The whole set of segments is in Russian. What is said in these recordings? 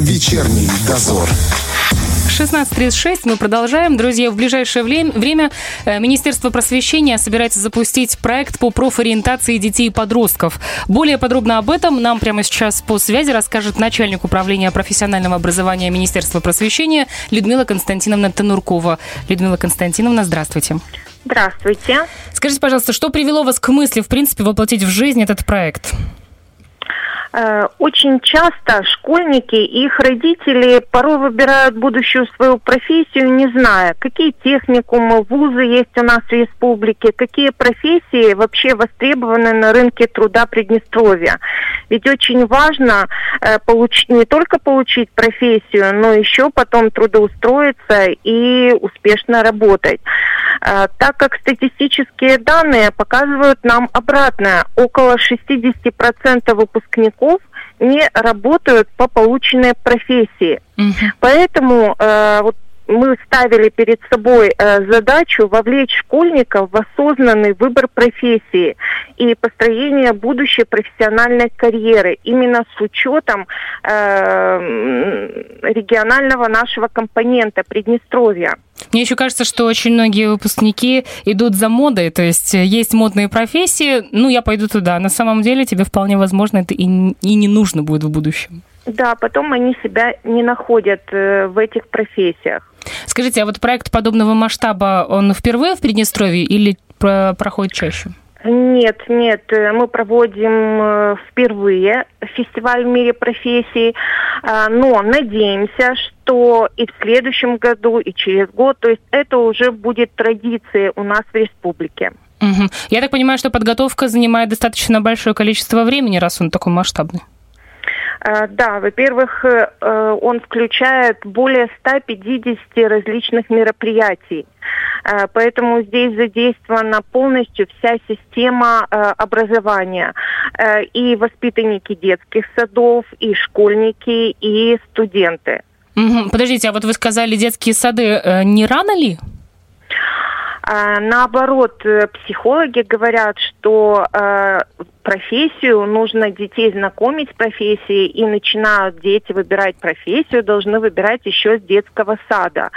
Вечерний дозор. 16.36 мы продолжаем. Друзья, в ближайшее время э, Министерство просвещения собирается запустить проект по профориентации детей и подростков. Более подробно об этом нам прямо сейчас по связи расскажет начальник управления профессионального образования Министерства просвещения Людмила Константиновна Тануркова. Людмила Константиновна, здравствуйте. Здравствуйте. Скажите, пожалуйста, что привело вас к мысли, в принципе, воплотить в жизнь этот проект? Э, очень часто школьники и их родители порой выбирают будущую свою профессию, не зная, какие техникумы, вузы есть у нас в республике, какие профессии вообще востребованы на рынке труда Приднестровья. Ведь очень важно э, получить, не только получить профессию, но еще потом трудоустроиться и успешно работать. Э, так как статистические данные показывают нам обратное. Около 60% выпускников не работают по полученной профессии. Угу. Поэтому э, вот мы ставили перед собой э, задачу вовлечь школьников в осознанный выбор профессии и построение будущей профессиональной карьеры именно с учетом э, регионального нашего компонента Приднестровья. Мне еще кажется, что очень многие выпускники идут за модой, то есть есть модные профессии, ну, я пойду туда. На самом деле тебе вполне возможно это и, и не нужно будет в будущем. Да, потом они себя не находят э, в этих профессиях. Скажите, а вот проект подобного масштаба, он впервые в Приднестровье или проходит чаще? Нет, нет, э, мы проводим э, впервые фестиваль в мире профессий, но надеемся, что и в следующем году, и через год, то есть это уже будет традицией у нас в республике. Угу. Я так понимаю, что подготовка занимает достаточно большое количество времени, раз он такой масштабный. Э, да, во-первых, э, он включает более 150 различных мероприятий. Э, поэтому здесь задействована полностью вся система образования. И воспитанники детских садов, и школьники, и студенты. Подождите, а вот вы сказали детские сады, не рано ли? Наоборот, э, психологи говорят, что э, профессию нужно детей знакомить с профессией, и начинают дети выбирать профессию, должны выбирать еще с детского сада.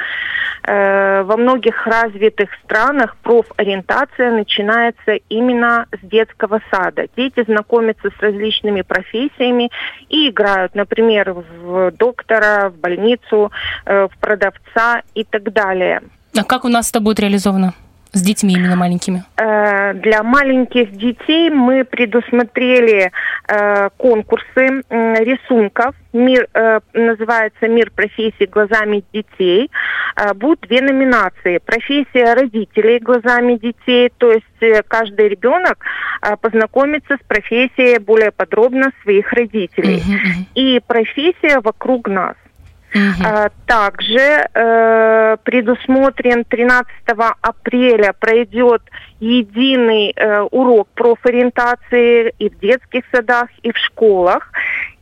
Э, во многих развитых странах профориентация начинается именно с детского сада. Дети знакомятся с различными профессиями и играют, например, в доктора, в больницу, в продавца и так далее. А как у нас это будет реализовано? С детьми именно маленькими? Э, для маленьких детей мы предусмотрели э, конкурсы рисунков. Мир э, называется «Мир профессий глазами детей». Будут две номинации. Профессия родителей глазами детей, то есть каждый ребенок познакомится с профессией более подробно своих родителей. И профессия вокруг нас. Угу. Также э, предусмотрен 13 апреля пройдет единый э, урок профориентации и в детских садах, и в школах.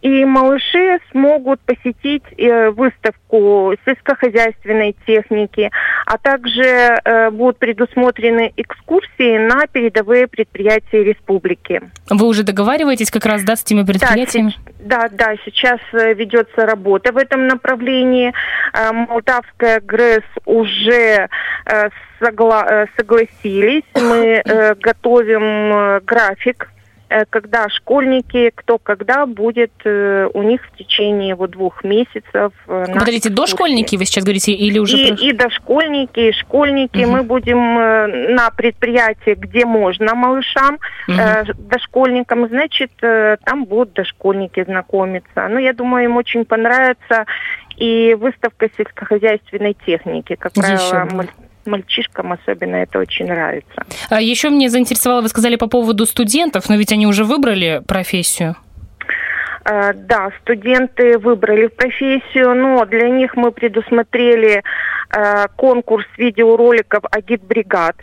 И малыши смогут посетить э, выставку сельскохозяйственной техники, а также э, будут предусмотрены экскурсии на передовые предприятия республики. Вы уже договариваетесь как раз да, с теми предприятиями? Да, да, сейчас э, ведется работа в этом направлении. Э, Молдавская ГРЭС уже э, согла согласились. Мы готовим график когда школьники, кто когда будет у них в течение вот двух месяцев. Подождите, дошкольники вы сейчас говорите или уже? И, и дошкольники, и школьники. Угу. Мы будем на предприятии, где можно малышам, угу. э, дошкольникам, значит, э, там будут дошкольники знакомиться. Ну, я думаю, им очень понравится и выставка сельскохозяйственной техники, как Еще правило, мальчишкам особенно это очень нравится. А еще мне заинтересовало, вы сказали по поводу студентов, но ведь они уже выбрали профессию. Uh, да, студенты выбрали профессию, но для них мы предусмотрели uh, конкурс видеороликов «Агитбригад».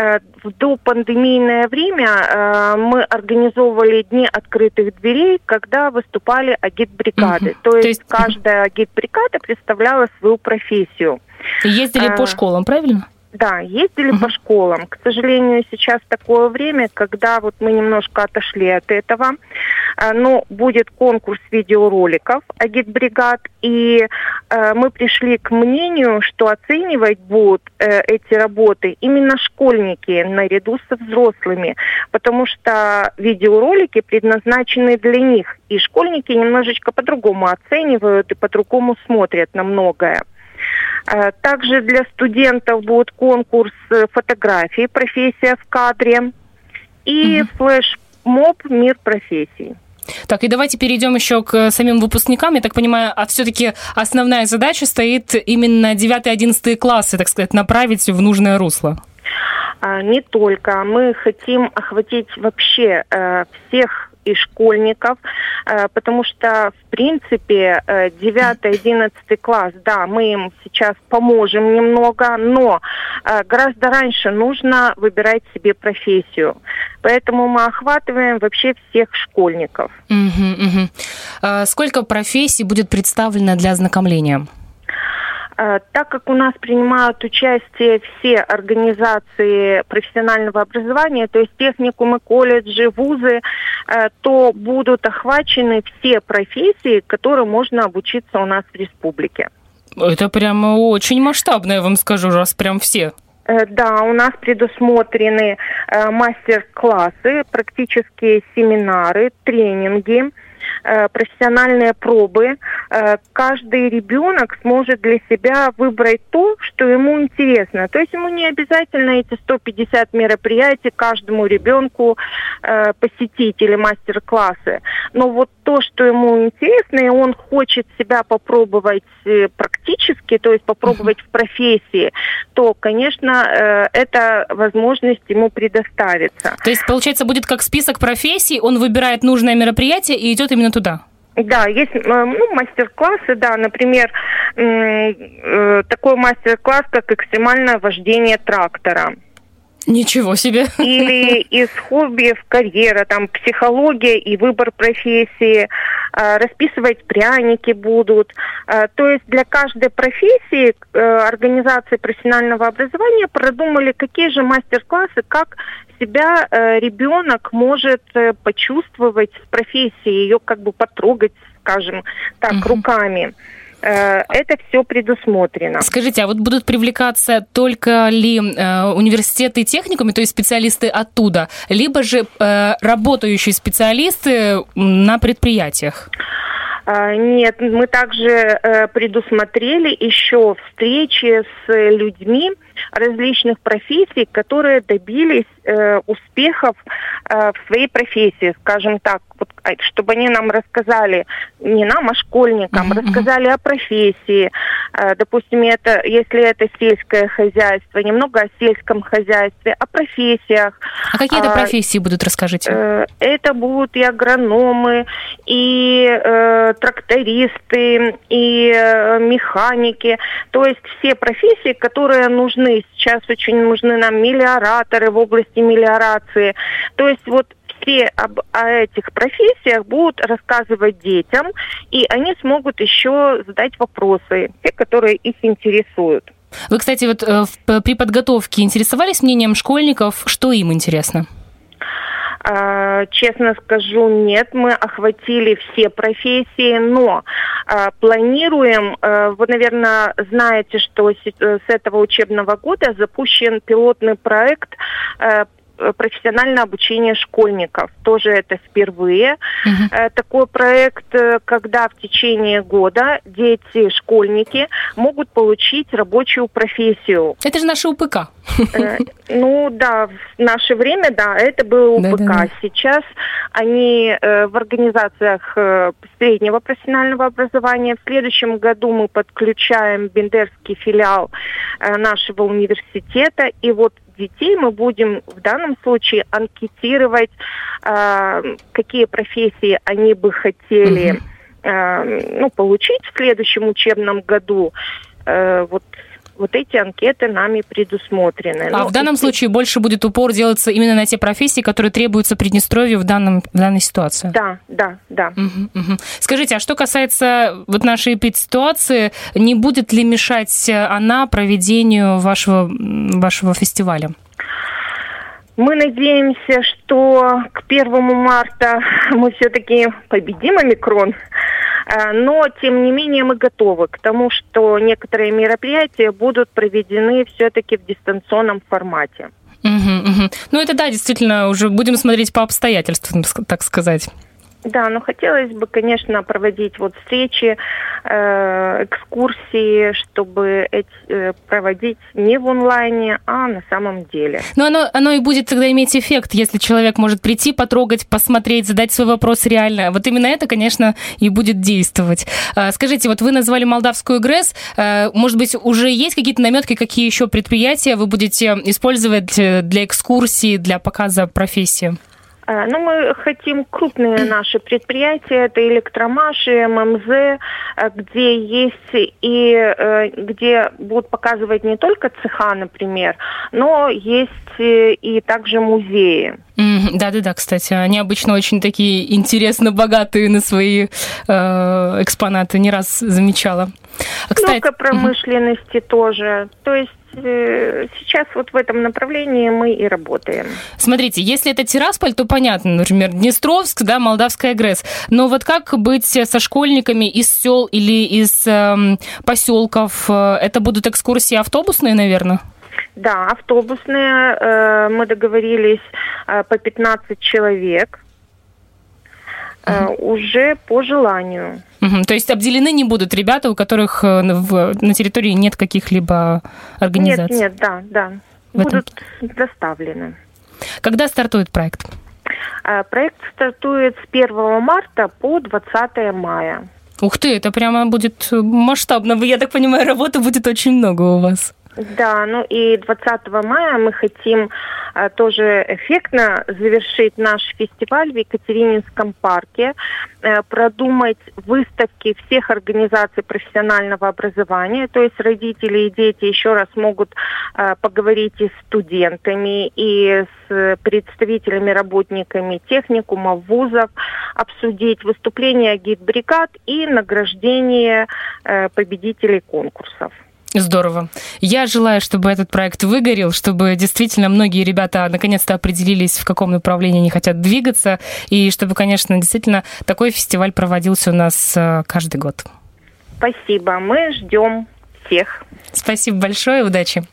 Э, в допандемийное время мы организовывали дни открытых дверей, когда выступали агитбригады. Угу. То, есть То есть каждая агитбригада представляла свою профессию. Ездили по э, школам, правильно? Да, ездили uh-huh. по школам. К сожалению, сейчас такое время, когда вот мы немножко отошли от этого. А, но будет конкурс видеороликов агитбригад, и э, мы пришли к мнению, что оценивать будут э, эти работы именно школьники наряду со взрослыми, потому что видеоролики предназначены для них, и школьники немножечко по-другому оценивают и по-другому смотрят на многое. Э, также для студентов будет конкурс э, фотографий «Профессия в кадре» и угу. флеш-моб «Мир профессий». Так, и давайте перейдем еще к самим выпускникам. Я так понимаю, а все-таки основная задача стоит именно 9-11 классы, так сказать, направить в нужное русло. А, не только. Мы хотим охватить вообще э, всех и школьников, э, потому что, в принципе, 9-11 э, класс, да, мы им сейчас поможем немного, но э, гораздо раньше нужно выбирать себе профессию. Поэтому мы охватываем вообще всех школьников. Угу, угу. Сколько профессий будет представлено для ознакомления? Э, так как у нас принимают участие все организации профессионального образования, то есть техникумы, колледжи, вузы, э, то будут охвачены все профессии, которые можно обучиться у нас в республике. Это прямо очень масштабно, я вам скажу, раз прям все. Э, да, у нас предусмотрены мастер-классы, практические семинары, тренинги. Э, профессиональные пробы. Э, каждый ребенок сможет для себя выбрать то, что ему интересно. То есть ему не обязательно эти 150 мероприятий каждому ребенку э, посетить или мастер-классы. Но вот то, что ему интересно, и он хочет себя попробовать практически, то есть попробовать в профессии, то, конечно, эта возможность ему предоставится. То есть, получается, будет как список профессий, он выбирает нужное мероприятие и идет именно туда? Да, есть э, ну, мастер-классы, да, например, э, такой мастер-класс, как экстремальное вождение трактора. Ничего себе. Или из хобби в карьера, там психология и выбор профессии, а, расписывать пряники будут. А, то есть для каждой профессии э, организации профессионального образования продумали, какие же мастер-классы, как себя э, ребенок может э, почувствовать в профессии, ее как бы потрогать, скажем так, угу. руками. Э, это все предусмотрено. Скажите, а вот будут привлекаться только ли э, университеты и техникумы, то есть специалисты оттуда, либо же э, работающие специалисты на предприятиях? А, нет, мы также э, предусмотрели еще встречи с людьми различных профессий, которые добились э, успехов э, в своей профессии, скажем так, вот, а, чтобы они нам рассказали, не нам, а школьникам, mm-hmm. рассказали о профессии. Э, допустим, это, если это сельское хозяйство, немного о сельском хозяйстве, о профессиях. А какие это профессии будут, расскажите? Э, это будут и агрономы, и э, трактористы, и механики. То есть все профессии, которые нужны. Сейчас очень нужны нам мелиораторы в области мелиорации. То есть вот все об о этих профессиях будут рассказывать детям, и они смогут еще задать вопросы, те, которые их интересуют. Вы, кстати, вот э, при подготовке интересовались мнением школьников, что им интересно? А, честно скажу, нет, мы охватили все профессии, но а, планируем, а, вы, наверное, знаете, что с этого учебного года запущен пилотный проект Э, профессиональное обучение школьников. Тоже это впервые. Угу. Такой проект, э, когда в течение года дети, школьники могут получить рабочую профессию. Это же наша УПК. Ну да, в наше время, да, это был УПК. Да, да, да. Сейчас они в организациях среднего профессионального образования. В следующем году мы подключаем Бендерский филиал нашего университета. И вот детей мы будем в данном случае анкетировать, э, какие профессии они бы хотели э, ну, получить в следующем учебном году. Э, вот вот эти анкеты нами предусмотрены. А ну, в данном и... случае больше будет упор делаться именно на те профессии, которые требуются Приднестровью в, данном, в данной ситуации? Да, да, да. Угу, угу. Скажите, а что касается вот нашей эпид-ситуации, не будет ли мешать она проведению вашего, вашего фестиваля? Мы надеемся, что к первому марта мы все-таки победим омикрон. А, но, тем не менее, мы готовы к тому, что некоторые мероприятия будут проведены все-таки в дистанционном формате. Угу, угу. Ну, это да, действительно, уже будем смотреть по обстоятельствам, так сказать. Да, но хотелось бы, конечно, проводить вот встречи, э, экскурсии, чтобы эти, э, проводить не в онлайне, а на самом деле. Но оно, оно и будет тогда иметь эффект, если человек может прийти, потрогать, посмотреть, задать свой вопрос реально. Вот именно это, конечно, и будет действовать. Э, скажите, вот вы назвали молдавскую ГРЭС. Э, может быть, уже есть какие-то наметки, какие еще предприятия вы будете использовать э, для экскурсии, для показа профессии? Э, ну, мы хотим крупные наши предприятия, это электромаши, ММЗ, э, где есть и э, где будут показывать не только цеха, например, но есть и также музеи. Да-да-да, кстати, они обычно очень такие интересно богатые на свои э, экспонаты, не раз замечала. А, кстати, Много промышленности тоже. То есть Э, сейчас вот в этом направлении мы и работаем. Смотрите, если это Тирасполь, то понятно, например, Днестровск, да, Молдавская ГРЭС. Но вот как быть со школьниками из сел или из э, поселков? Это будут экскурсии автобусные, наверное? Да, автобусные. Э, мы договорились э, по 15 человек угу. уже по желанию. Угу. То есть обделены не будут ребята, у которых э, в, на территории нет каких-либо организаций? Нет, нет, да, да. В будут этом... доставлены. Когда стартует проект? Э, проект стартует с 1 марта по 20 мая. Ух ты, это прямо будет масштабно. Я так понимаю, работы будет очень много у вас. Да, ну и 20 мая мы хотим а, тоже эффектно завершить наш фестиваль в Екатерининском парке, а, продумать выставки всех организаций профессионального образования, то есть родители и дети еще раз могут а, поговорить и с студентами, и с представителями, работниками техникумов, вузов, обсудить выступления гид-бригад и награждение а, победителей конкурсов. Здорово. Я желаю, чтобы этот проект выгорел, чтобы действительно многие ребята наконец-то определились, в каком направлении они хотят двигаться, и чтобы, конечно, действительно такой фестиваль проводился у нас э, каждый год. Спасибо. Мы ждем всех. Спасибо большое, удачи.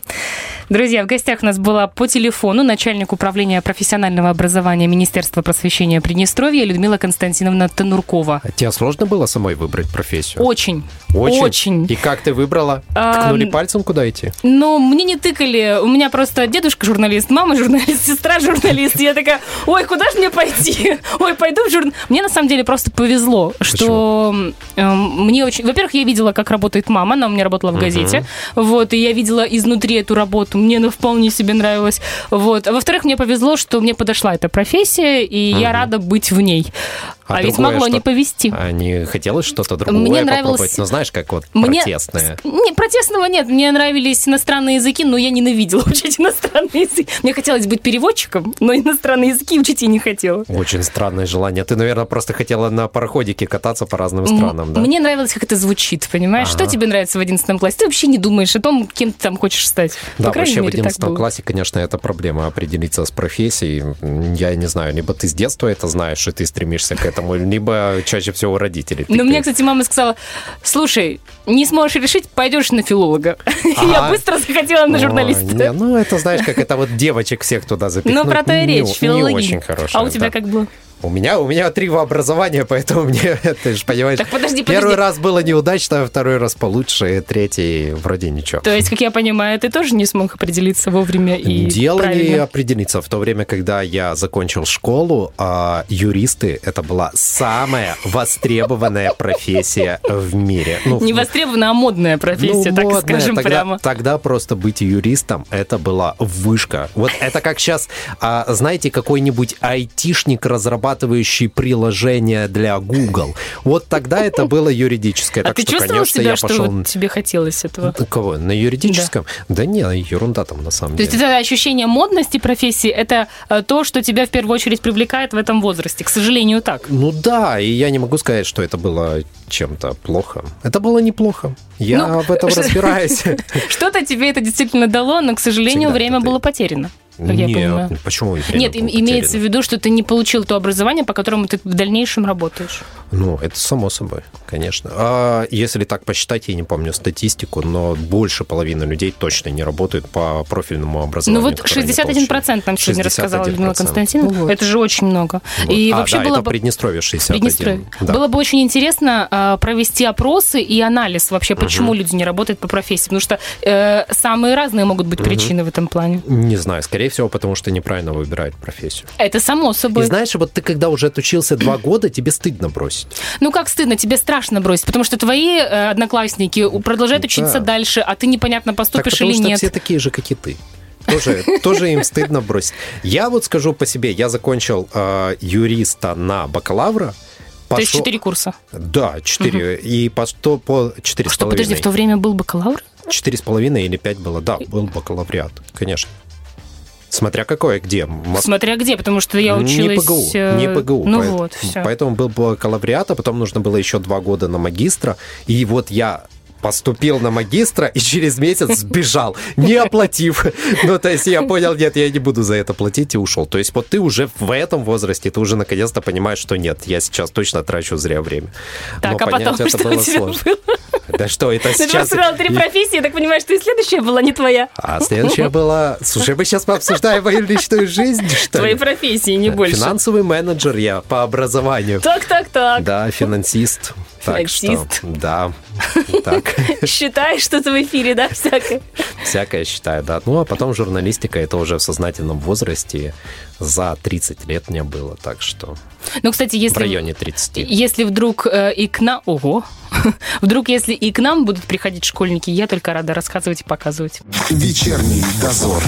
Друзья, в гостях у нас была по телефону начальник управления профессионального образования Министерства просвещения Приднестровья Людмила Константиновна Тануркова. А тебе сложно было самой выбрать профессию? Очень. Очень? Очень. И как ты выбрала? Ткнули а, пальцем, куда идти? Ну, мне не тыкали. У меня просто дедушка журналист, мама журналист, сестра журналист. Я такая, ой, куда же мне пойти? Ой, пойду в журнал. Мне на самом деле просто повезло, что э, мне очень... Во-первых, я видела, как работает мама, она у меня работала в газете. Вот, и я видела изнутри эту работу мне она вполне себе нравилась. Вот. А во-вторых, мне повезло, что мне подошла эта профессия, и угу. я рада быть в ней. А, а ведь могло что? не повести. А не хотелось что-то другое мне нравилось... попробовать? Ну, знаешь, как вот мне... протестное. Не, протестного нет. Мне нравились иностранные языки, но я ненавидела учить иностранные языки. Мне хотелось быть переводчиком, но иностранные языки учить я не хотела. Очень странное желание. Ты, наверное, просто хотела на пароходике кататься по разным странам, да? Мне нравилось, как это звучит, понимаешь? Ага. Что тебе нравится в 11 классе? Ты вообще не думаешь о том, кем ты там хочешь стать. Да, вообще мере, в 11 классе, конечно, это проблема определиться с профессией. Я не знаю, либо ты с детства это знаешь, и ты стремишься к этому, либо чаще всего у родителей. Ну, мне, кстати, мама сказала, слушай, не сможешь решить, пойдешь на филолога. Я быстро захотела на журналиста. Ну, это, знаешь, как это вот девочек всех туда запихнуть. Ну, про то и речь, филология. Не очень хорошая. А у тебя как было? У меня, у меня три образования, поэтому мне, ты же понимаешь, так подожди, подожди. первый раз было неудачно, второй раз получше, третий вроде ничего. То есть, как я понимаю, ты тоже не смог определиться вовремя и Дело правильно? не определиться. В то время, когда я закончил школу, а, юристы — это была самая востребованная профессия в мире. Ну, не востребованная, а модная профессия, ну, так модная. скажем тогда, прямо. Тогда просто быть юристом — это была вышка. Вот это как сейчас, а, знаете, какой-нибудь айтишник разработчик разрабатывающий приложение для Google. Вот тогда это было юридическое. А так ты что, чувствовал конечно, себя, я что пошел... вот тебе хотелось этого? Кого? На юридическом? Да, не, ерунда там на самом То есть деле. это ощущение модности профессии, это э, то, что тебя в первую очередь привлекает в этом возрасте. К сожалению, так. Ну да, и я не могу сказать, что это было чем-то плохо. Это было неплохо. Я Ну, в этом разбираюсь. Что-то тебе это действительно дало, но, к сожалению, время было потеряно. Как я понимаю. Нет, почему время Нет, им- имеется в виду, что ты не получил то образование, по которому ты в дальнейшем работаешь. Ну, это само собой, конечно. А если так посчитать, я не помню статистику, но больше половины людей точно не работают по профильному Ну образованию. вот которое они 61% получили. нам сегодня рассказала Людмила 61%. Константиновна. Ну вот. Это же очень много. Вот. И а, вообще да, было это бы... Приднестровье 61. Приднестровье. Да. Было бы очень интересно э, провести опросы и анализ вообще, почему люди не работают по профессии. Потому что э, самые разные могут быть причины в этом плане. Не знаю, скорее всего, потому что неправильно выбирают профессию. Это само И собой. знаешь, вот ты когда уже отучился два года, тебе стыдно бросить. Ну как стыдно, тебе страшно бросить, потому что твои э, одноклассники продолжают Да. учиться дальше, а ты непонятно Так поступишь потому или что нет. все такие же, как и ты. Тоже, тоже им стыдно бросить. Я вот скажу по себе, я закончил э, юриста на бакалавра. То есть пошел- четыре курса. Да, четыре. И по сто по четыре с Что, подожди, в то время был бакалавр? Четыре с половиной или пять было. Да, был бакалавриат, конечно. Смотря какое, где. Мос- Смотря где, потому что я училась... Не ПГУ, э, не ПГУ. Ну Поэт- вот, все. Поэтому был бакалавриат, а потом нужно было еще два года на магистра. И вот я поступил на магистра и через месяц сбежал, не оплатив. Ну, то есть я понял, нет, я не буду за это платить и ушел. То есть вот ты уже в этом возрасте, ты уже наконец-то понимаешь, что нет, я сейчас точно трачу зря время. Так, Но а потом это что было сложно. было? Да что, это Ты просто сейчас... сказала три профессии, я так понимаю, что и следующая была не твоя. А следующее было... Слушай, мы сейчас пообсуждаем мою личную жизнь, что Твои ли? профессии, не больше. Финансовый менеджер я по образованию. Так, так, так. Да, финансист. Так что, Финансист. да, так, Считаешь что-то в эфире, да, всякое? всякое считаю, да. Ну, а потом журналистика, это уже в сознательном возрасте, за 30 лет мне было, так что Ну, кстати, в если... районе 30. Если вдруг э, и к нам... Ого! Вдруг, если и к нам будут приходить школьники, я только рада рассказывать и показывать. Вечерний дозор.